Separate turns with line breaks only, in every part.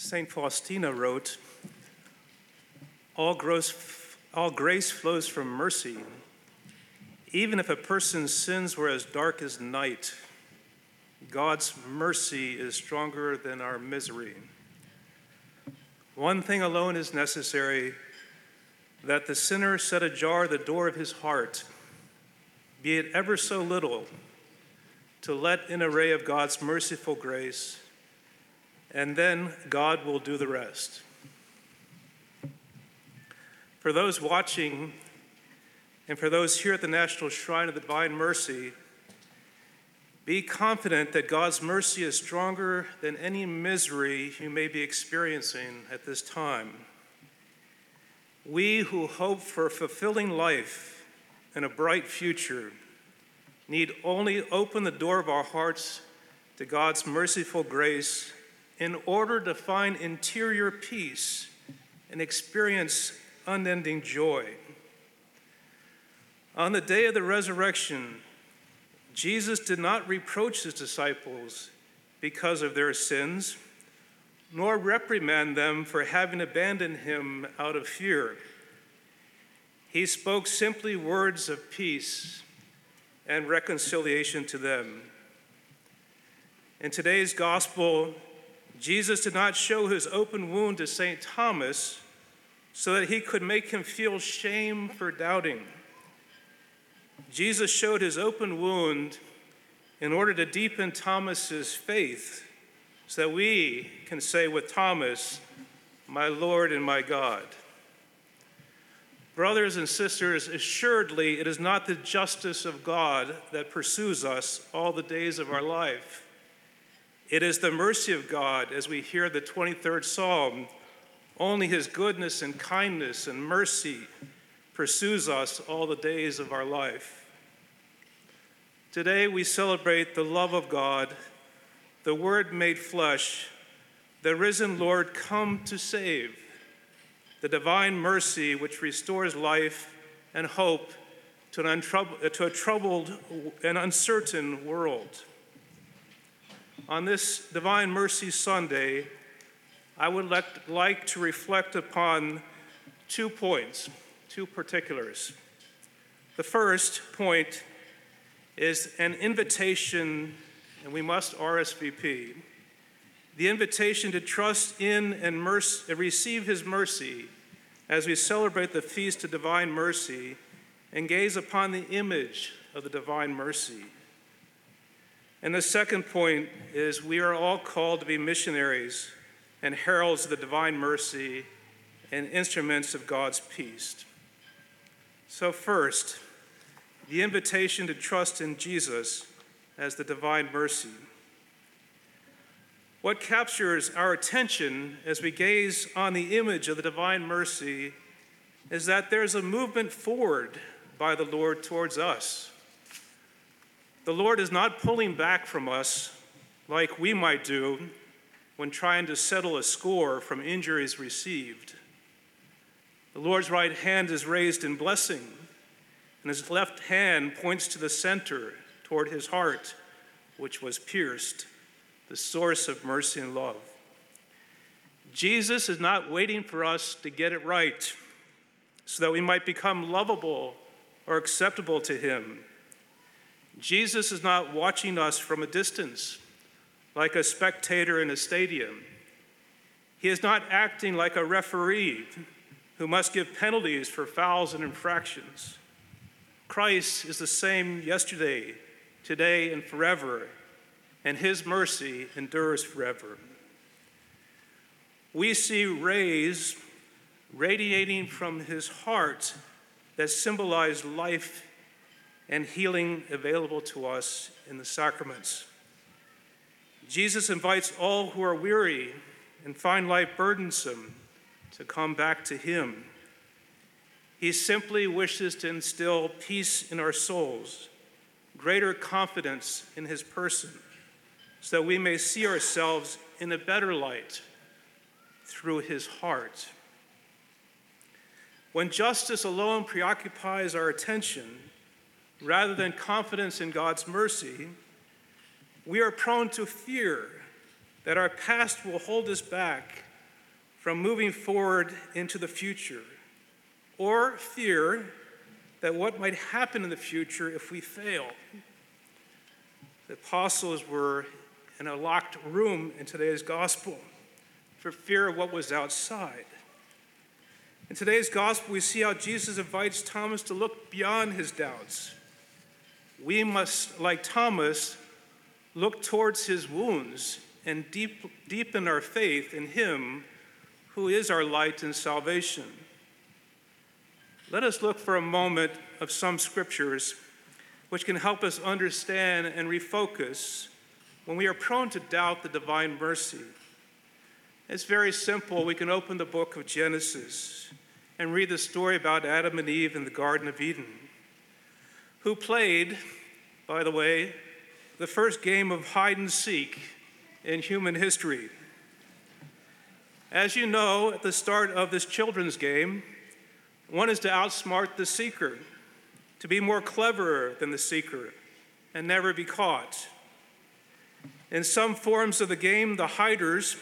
St. Faustina wrote, all, gross, all grace flows from mercy. Even if a person's sins were as dark as night, God's mercy is stronger than our misery. One thing alone is necessary that the sinner set ajar the door of his heart, be it ever so little, to let in a ray of God's merciful grace, and then God will do the rest. For those watching, and for those here at the National Shrine of the Divine Mercy, be confident that God's mercy is stronger than any misery you may be experiencing at this time. We who hope for a fulfilling life and a bright future need only open the door of our hearts to God's merciful grace in order to find interior peace and experience unending joy. On the day of the resurrection, Jesus did not reproach his disciples because of their sins, nor reprimand them for having abandoned him out of fear. He spoke simply words of peace and reconciliation to them. In today's gospel, Jesus did not show his open wound to St. Thomas so that he could make him feel shame for doubting. Jesus showed his open wound in order to deepen Thomas's faith so that we can say with Thomas, My Lord and my God. Brothers and sisters, assuredly, it is not the justice of God that pursues us all the days of our life. It is the mercy of God, as we hear the 23rd Psalm. Only his goodness and kindness and mercy pursues us all the days of our life. Today we celebrate the love of God, the Word made flesh, the risen Lord come to save the divine mercy which restores life and hope to, an untroub- to a troubled and uncertain world. On this Divine Mercy Sunday, I would like, like to reflect upon two points, two particulars. The first point is an invitation, and we must RSVP the invitation to trust in and mercy, receive His mercy as we celebrate the Feast of Divine Mercy and gaze upon the image of the Divine Mercy. And the second point is we are all called to be missionaries and heralds of the Divine Mercy and instruments of God's peace. So, first, the invitation to trust in Jesus as the Divine Mercy. What captures our attention as we gaze on the image of the divine mercy is that there's a movement forward by the Lord towards us. The Lord is not pulling back from us like we might do when trying to settle a score from injuries received. The Lord's right hand is raised in blessing, and his left hand points to the center toward his heart, which was pierced the source of mercy and love. Jesus is not waiting for us to get it right so that we might become lovable or acceptable to Him. Jesus is not watching us from a distance like a spectator in a stadium. He is not acting like a referee who must give penalties for fouls and infractions. Christ is the same yesterday, today, and forever and his mercy endures forever. We see rays radiating from his heart that symbolize life and healing available to us in the sacraments. Jesus invites all who are weary and find life burdensome to come back to him. He simply wishes to instill peace in our souls, greater confidence in his person so that we may see ourselves in a better light through his heart. When justice alone preoccupies our attention, rather than confidence in God's mercy, we are prone to fear that our past will hold us back from moving forward into the future, or fear that what might happen in the future if we fail. The apostles were in a locked room in today's gospel for fear of what was outside. In today's gospel, we see how Jesus invites Thomas to look beyond his doubts. We must, like Thomas, look towards his wounds and deep, deepen our faith in him who is our light and salvation. Let us look for a moment of some scriptures which can help us understand and refocus when we are prone to doubt the divine mercy. It's very simple. We can open the book of Genesis and read the story about Adam and Eve in the Garden of Eden, who played, by the way, the first game of hide and seek in human history. As you know, at the start of this children's game, one is to outsmart the seeker, to be more clever than the seeker, and never be caught. In some forms of the game, the hiders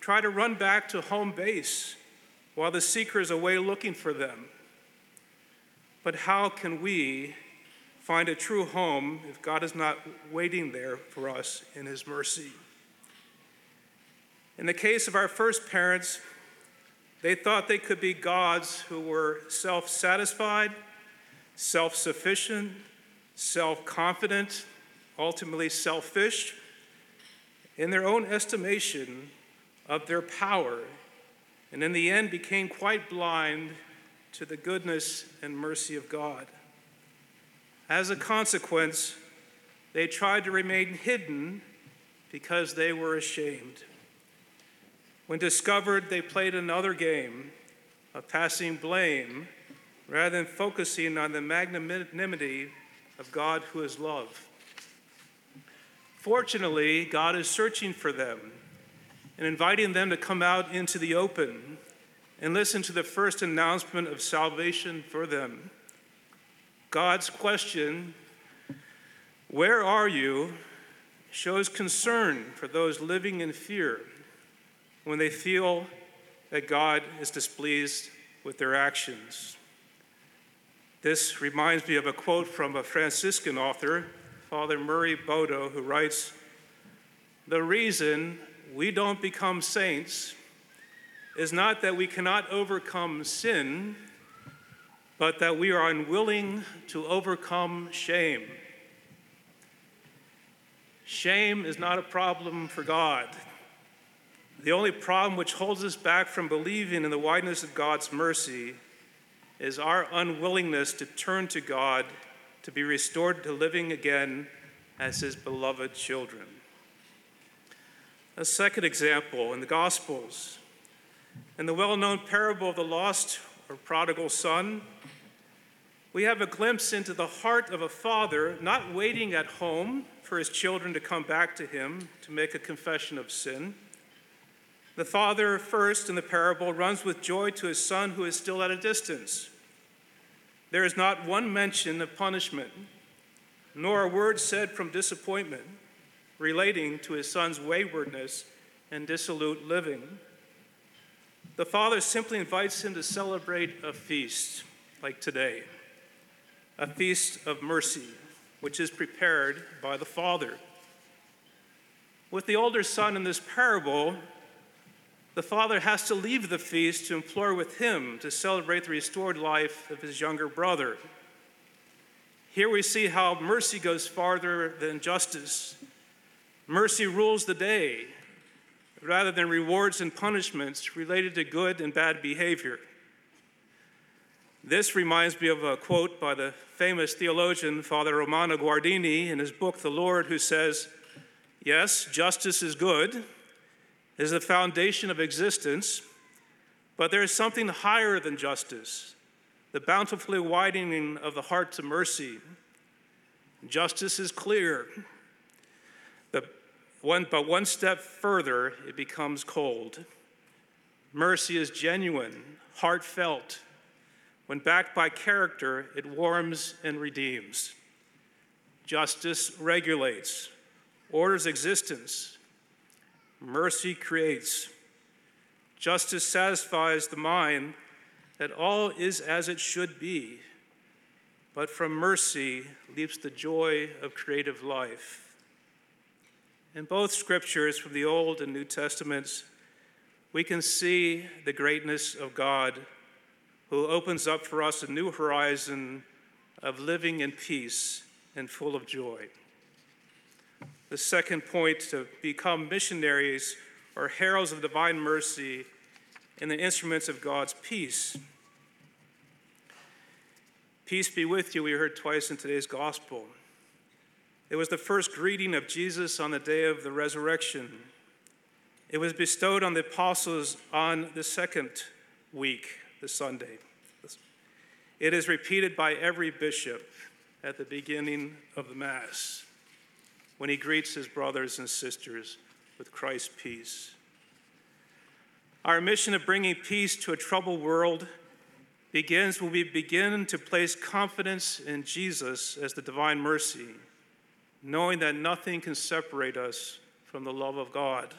try to run back to home base while the seeker is away looking for them. But how can we find a true home if God is not waiting there for us in His mercy. In the case of our first parents, they thought they could be gods who were self satisfied, self sufficient, self confident, ultimately selfish, in their own estimation of their power, and in the end became quite blind to the goodness and mercy of God. As a consequence, they tried to remain hidden because they were ashamed. When discovered, they played another game of passing blame rather than focusing on the magnanimity of God who is love. Fortunately, God is searching for them and inviting them to come out into the open and listen to the first announcement of salvation for them. God's question, Where are you? shows concern for those living in fear when they feel that God is displeased with their actions. This reminds me of a quote from a Franciscan author, Father Murray Bodo, who writes The reason we don't become saints is not that we cannot overcome sin but that we are unwilling to overcome shame. Shame is not a problem for God. The only problem which holds us back from believing in the wideness of God's mercy is our unwillingness to turn to God to be restored to living again as His beloved children. A second example in the Gospels. In the well known parable of the lost or prodigal son, we have a glimpse into the heart of a father not waiting at home for his children to come back to him to make a confession of sin. The father, first in the parable, runs with joy to his son who is still at a distance. There is not one mention of punishment, nor a word said from disappointment relating to his son's waywardness and dissolute living. The father simply invites him to celebrate a feast like today a feast of mercy, which is prepared by the Father. With the older son in this parable, the father has to leave the feast to implore with him to celebrate the restored life of his younger brother. Here we see how mercy goes farther than justice. Mercy rules the day rather than rewards and punishments related to good and bad behavior. This reminds me of a quote by the famous theologian Father Romano Guardini in his book, The Lord, who says, Yes, justice is good, is the foundation of existence, but there is something higher than justice the bountifully widening of the heart to mercy. Justice is clear, one, but one step further, it becomes cold. Mercy is genuine, heartfelt, when backed by character, it warms and redeems. Justice regulates, orders existence. Mercy creates. Justice satisfies the mind that all is as it should be, but from mercy leaps the joy of creative life. In both scriptures from the Old and New Testaments, we can see the greatness of God who opens up for us a new horizon of living in peace and full of joy. The second point to become missionaries or heralds of divine mercy and the instruments of God's peace. Peace be with you, we heard twice in today's gospel. It was the first greeting of Jesus on the day of the resurrection. It was bestowed on the apostles on the second week, the Sunday. It is repeated by every bishop at the beginning of the Mass when he greets his brothers and sisters with Christ's peace. Our mission of bringing peace to a troubled world begins when we begin to place confidence in Jesus as the divine mercy, knowing that nothing can separate us from the love of God.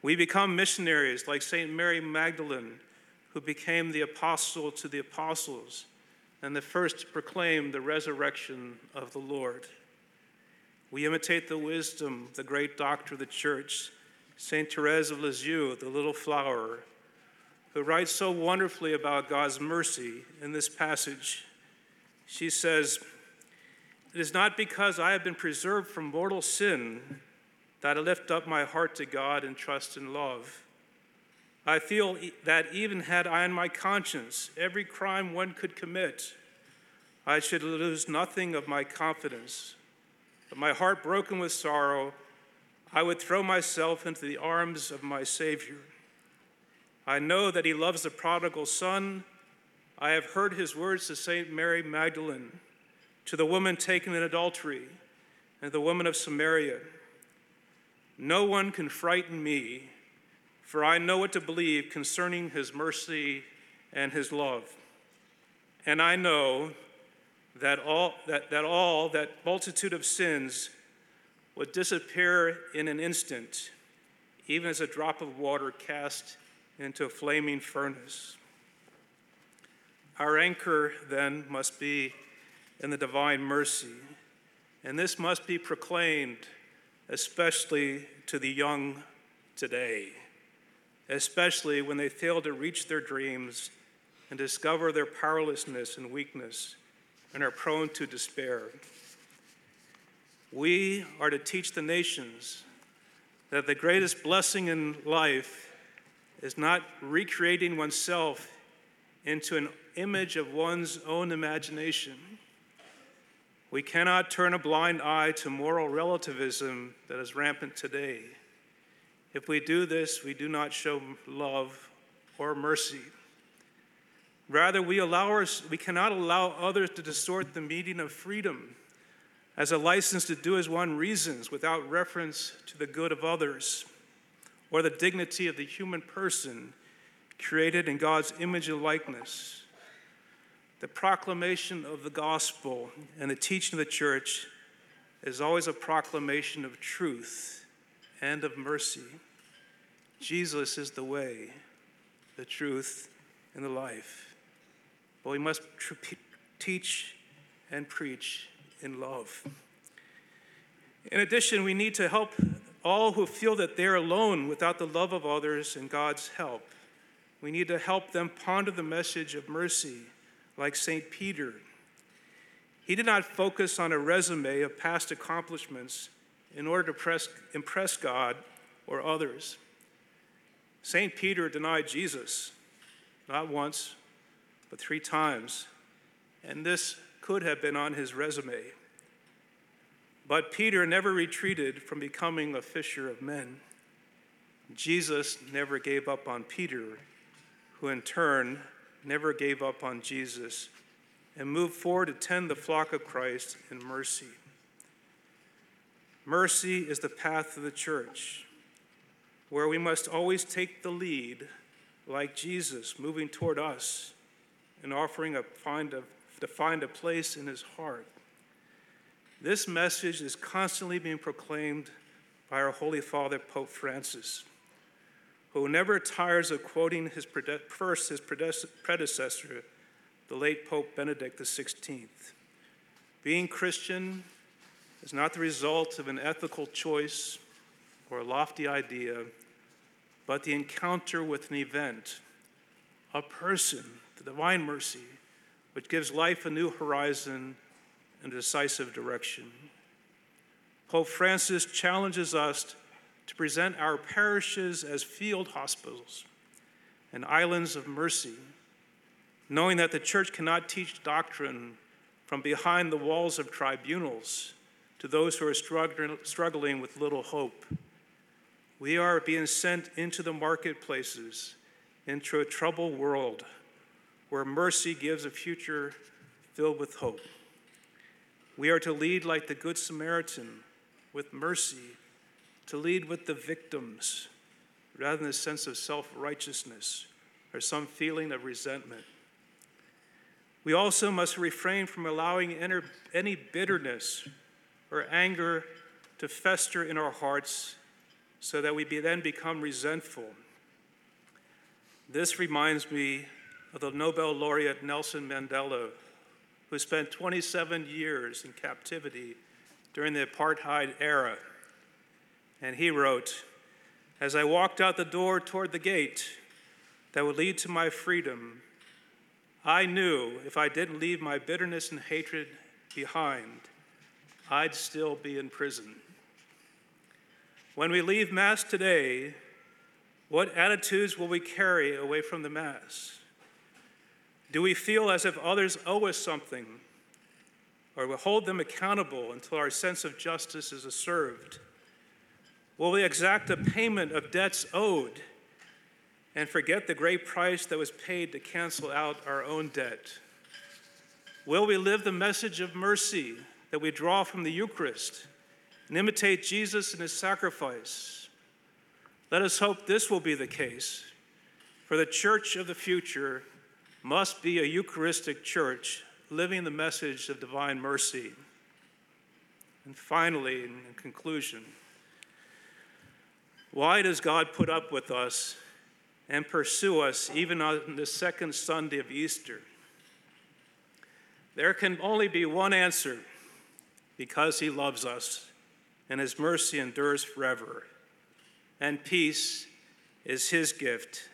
We become missionaries like St. Mary Magdalene, who became the apostle to the apostles and the first to proclaim the resurrection of the Lord. We imitate the wisdom the great doctor of the church St. Therese of Lisieux, the little flower, who writes so wonderfully about God's mercy in this passage. She says, It is not because I have been preserved from mortal sin that I lift up my heart to God in trust and love. I feel that even had I on my conscience every crime one could commit, I should lose nothing of my confidence. But my heart broken with sorrow, I would throw myself into the arms of my Savior. I know that He loves the prodigal son. I have heard His words to St. Mary Magdalene, to the woman taken in adultery, and the woman of Samaria. No one can frighten me, for I know what to believe concerning His mercy and His love. And I know that all that, that all that multitude of sins would disappear in an instant, even as a drop of water cast into a flaming furnace. Our anchor then must be in the divine mercy, and this must be proclaimed especially to the young today, especially when they fail to reach their dreams and discover their powerlessness and weakness and are prone to despair. We are to teach the nations that the greatest blessing in life is not recreating oneself into an image of one's own imagination. We cannot turn a blind eye to moral relativism that is rampant today. If we do this, we do not show love or mercy. Rather, we, allow our, we cannot allow others to distort the meaning of freedom as a license to do as one reasons without reference to the good of others or the dignity of the human person created in God's image and likeness. The proclamation of the gospel and the teaching of the church is always a proclamation of truth and of mercy. Jesus is the way, the truth, and the life. But we must tr- teach and preach in love. In addition, we need to help all who feel that they're alone without the love of others and God's help. We need to help them ponder the message of mercy, like St. Peter. He did not focus on a resume of past accomplishments in order to press, impress God or others. St. Peter denied Jesus, not once, but three times, and this could have been on his resume. But Peter never retreated from becoming a fisher of men. Jesus never gave up on Peter, who in turn never gave up on Jesus and moved forward to tend the flock of Christ in mercy. Mercy is the path of the church, where we must always take the lead, like Jesus, moving toward us and offering a find to find a place in his heart. This message is constantly being proclaimed by our Holy Father, Pope Francis, but who never tires of quoting his first his predecessor, the late Pope Benedict XVI. Being Christian is not the result of an ethical choice or a lofty idea, but the encounter with an event, a person, the divine mercy, which gives life a new horizon and a decisive direction. Pope Francis challenges us to present our parishes as field hospitals and islands of mercy, knowing that the church cannot teach doctrine from behind the walls of tribunals to those who are struggling with little hope. We are being sent into the marketplaces, into a troubled world where mercy gives a future filled with hope. We are to lead like the Good Samaritan with mercy, to lead with the victims rather than a sense of self righteousness or some feeling of resentment. We also must refrain from allowing any bitterness or anger to fester in our hearts so that we then become resentful. This reminds me of the Nobel laureate Nelson Mandela, who spent 27 years in captivity during the apartheid era. And he wrote, As I walked out the door toward the gate that would lead to my freedom, I knew if I didn't leave my bitterness and hatred behind, I'd still be in prison. When we leave Mass today, what attitudes will we carry away from the Mass? Do we feel as if others owe us something, or will we hold them accountable until our sense of justice is served? Will we exact a payment of debts owed and forget the great price that was paid to cancel out our own debt? Will we live the message of mercy that we draw from the Eucharist and imitate Jesus in his sacrifice. Let us hope this will be the case, for the church of the future must be a Eucharistic church living the message of divine mercy. And finally, in conclusion, why does God put up with us and pursue us even on the second Sunday of Easter? There can only be one answer because he loves us, and his mercy endures forever. And peace is his gift,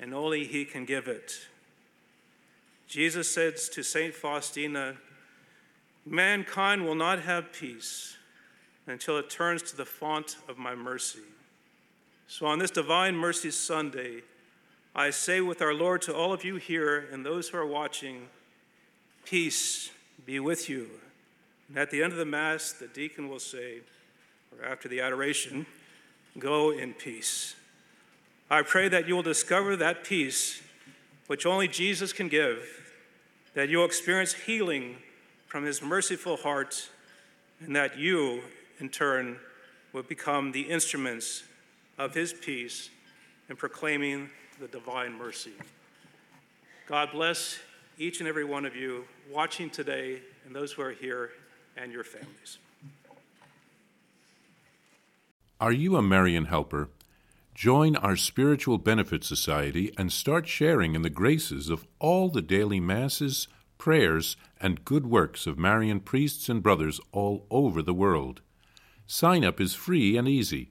and only he can give it. Jesus says to St. Faustina, Mankind will not have peace until it turns to the font of my mercy. So on this Divine Mercy Sunday, I say with our Lord to all of you here and those who are watching, Peace be with you. And at the end of the Mass, the deacon will say, or after the adoration, go in peace. I pray that you will discover that peace which only Jesus can give, that you'll experience healing from his merciful heart, and that you, in turn, will become the instruments of his peace and proclaiming the divine mercy. God bless each and every one of you watching today and those who are here and your families.
Are you a Marian helper? Join our Spiritual Benefit Society and start sharing in the graces of all the daily masses, prayers, and good works of Marian priests and brothers all over the world. Sign up is free and easy.